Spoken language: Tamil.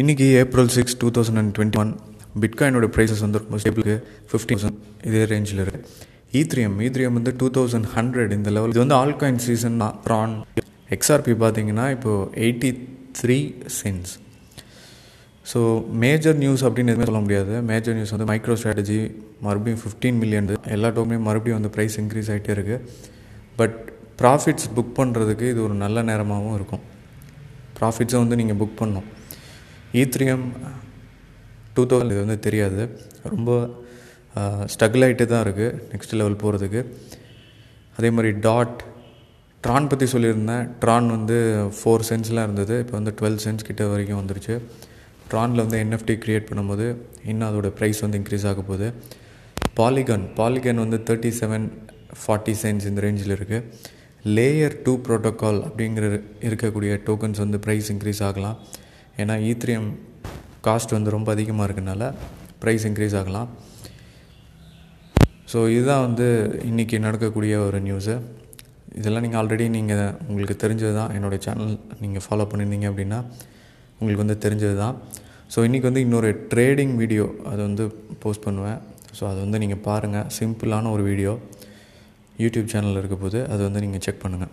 இன்றைக்கி April six two thousand and twenty one பிட்காயினோட prices வந்து ரொம்ப ஸ்டேபிளுக்கு ஃபிஃப்டி தௌசண்ட் இதே ரேஞ்சில் இருக்குது ஈத்ரியம் ஈத்ரியம் வந்து டூ தௌசண்ட் ஹண்ட்ரட் இந்த லெவல் இது வந்து ஆல்காயின் சீசன் ப்ரான் எக்ஸ்ஆர்பி பார்த்தீங்கன்னா இப்போது eighty three cents so major news அப்படின்னு எதுவுமே சொல்ல முடியாது. மேஜர் நியூஸ் வந்து மைக்ரோ ஸ்ட்ராட்டஜி மறுபடியும் ஃபிஃப்டீன் மில்லியன் எல்லா டோக்குமே மறுபடியும் வந்து ப்ரைஸ் இன்க்ரீஸ் ஆகிட்டே இருக்குது பட் ப்ராஃபிட்ஸ் புக் பண்ணுறதுக்கு இது ஒரு நல்ல நேரமாகவும் இருக்கும். ப்ராஃபிட்ஸை வந்து நீங்கள் புக் பண்ணணும். ஈத்ரியம் டூ தௌசண்ட் இது வந்து தெரியாது. ரொம்ப ஸ்ட்ரகிள் ஆகிட்டு தான் இருக்குது நெக்ஸ்ட் லெவல் போகிறதுக்கு அதே மாதிரி டாட் ட்ரான் பற்றி சொல்லியிருந்தேன். ட்ரான் வந்து ஃபோர் சென்ஸ்லாம் இருந்தது. இப்போ வந்து டுவெல் சென்ஸ் கிட்ட வரைக்கும் வந்துருச்சு. ட்ரானில் வந்து என்எஃப்டி க்ரியேட் பண்ணும்போது இன்னும் அதோடய ப்ரைஸ் வந்து இன்க்ரீஸ் ஆக போகுது. பாலிகன் பாலிகன் வந்து தேர்ட்டி செவன் ஃபார்ட்டி சென்ஸ் இந்த ரேஞ்சில் இருக்குது லேயர் டூ ப்ரோட்டோக்கால் அப்படிங்கிற இருக்கக்கூடிய டோக்கன்ஸ் வந்து ப்ரைஸ் இன்க்ரீஸ் ஆகலாம். ஏன்னா e ஈத்ரியம் காஸ்ட் வந்து ரொம்ப அதிகமாக இருக்கனால ப்ரைஸ் இன்க்ரீஸ் ஆகலாம். ஸோ இதுதான் வந்து இன்றைக்கி நடக்கக்கூடிய ஒரு நியூஸு இதெல்லாம் நீங்கள் ஆல்ரெடி நீங்கள் உங்களுக்கு தெரிஞ்சது தான் என்னுடைய சேனல் நீங்கள் ஃபாலோ பண்ணியிருந்தீங்க அப்படின்னா உங்களுக்கு வந்து தெரிஞ்சது தான் ஸோ இன்றைக்கி வந்து இன்னொரு ட்ரேடிங் வீடியோ அது வந்து போஸ்ட் பண்ணுவேன். ஸோ அதை வந்து நீங்கள் பாருங்கள் சிம்பிளான ஒரு வீடியோ யூடியூப் சேனலில் இருக்க போது அதை வந்து நீங்கள் செக் பண்ணுங்கள்